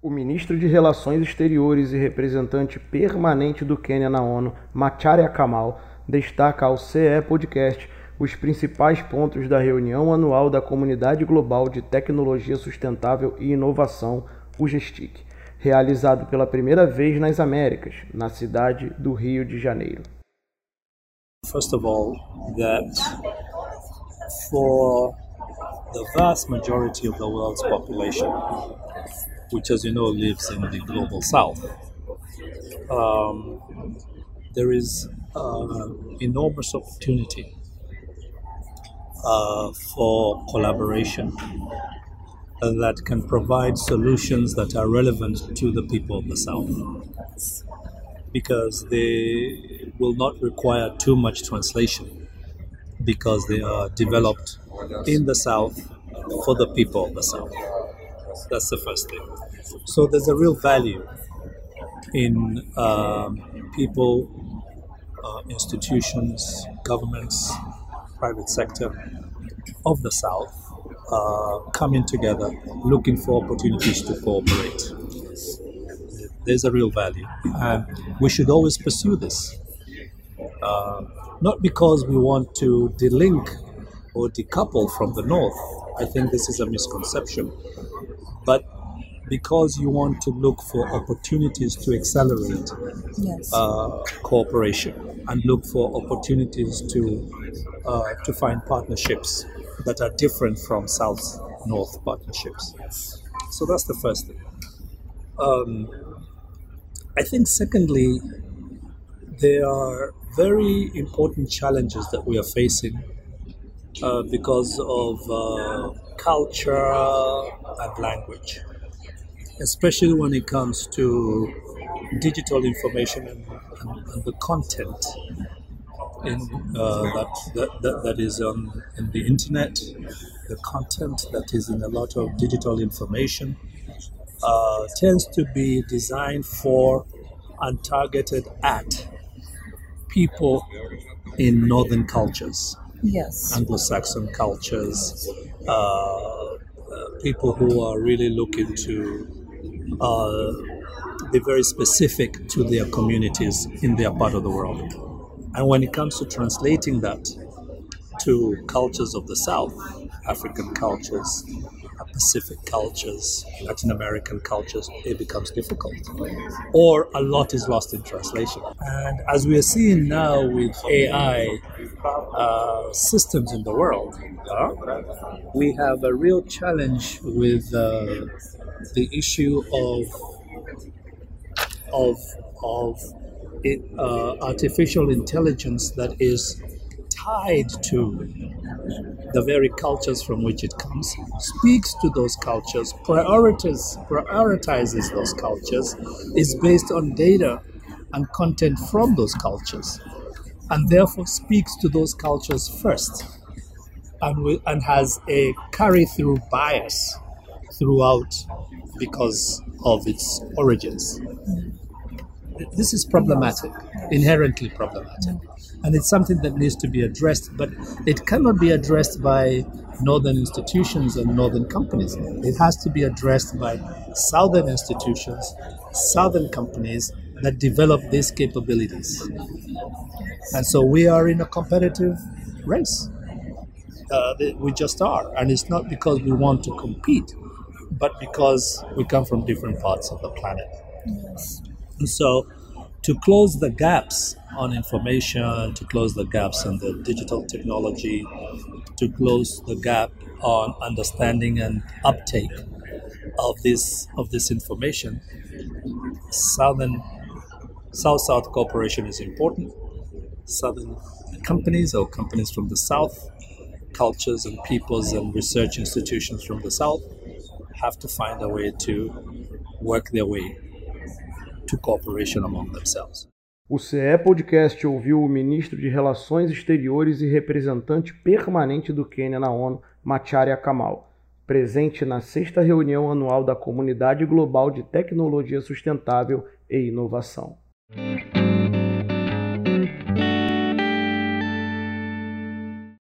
O ministro de Relações Exteriores e representante permanente do Quênia na ONU, Macharia Kamal, destaca ao CE Podcast os principais pontos da reunião anual da Comunidade Global de Tecnologia Sustentável e Inovação, o GESTIC, realizado pela primeira vez nas Américas, na cidade do Rio de Janeiro. First of all, that for the vast majority of the world's population, which, as you know, lives in the global south, um, there is uh, enormous opportunity uh, for collaboration that can provide solutions that are relevant to the people of the South. Because they will not require too much translation, because they are developed in the South for the people of the South. That's the first thing. So there's a real value in um, people, uh, institutions, governments, private sector of the South uh, coming together, looking for opportunities to cooperate. There's a real value, and we should always pursue this. Uh, not because we want to delink or decouple from the North. I think this is a misconception. But because you want to look for opportunities to accelerate yes. uh, cooperation and look for opportunities to uh, to find partnerships that are different from South North partnerships. So that's the first thing. Um, I think, secondly, there are very important challenges that we are facing uh, because of uh, culture and language, especially when it comes to digital information and, and, and the content in uh, that, that, that, that is on in the internet, the content that is in a lot of digital information uh, tends to be designed for and targeted at people in northern cultures, yes, Anglo-Saxon cultures, uh, uh people who are really looking to uh, be very specific to their communities in their part of the world. And when it comes to translating that to cultures of the South, African cultures, Pacific cultures, Latin American cultures, it becomes difficult. Or a lot is lost in translation. And as we are seeing now with AI uh, systems in the world, uh, we have a real challenge with uh, the issue of of of uh, artificial intelligence that is tied to the very cultures from which it comes, speaks to those cultures, prioritizes, prioritizes those cultures, is based on data and content from those cultures, and therefore speaks to those cultures first and, and has a carry through bias throughout because of its origins this is problematic, inherently problematic. And it's something that needs to be addressed, but it cannot be addressed by northern institutions and northern companies. It has to be addressed by southern institutions, southern companies that develop these capabilities. And so we are in a competitive race. Uh, we just are. And it's not because we want to compete, but because we come from different parts of the planet. And so, to close the gaps on information, to close the gaps on the digital technology, to close the gap on understanding and uptake of this of this information, Southern South South cooperation is important. Southern companies or companies from the South, cultures and peoples and research institutions from the South have to find a way to work their way to cooperation among themselves. O CE Podcast ouviu o ministro de Relações Exteriores e representante permanente do Quênia na ONU, Macharia Kamal, presente na sexta reunião anual da Comunidade Global de Tecnologia Sustentável e Inovação. Thank you.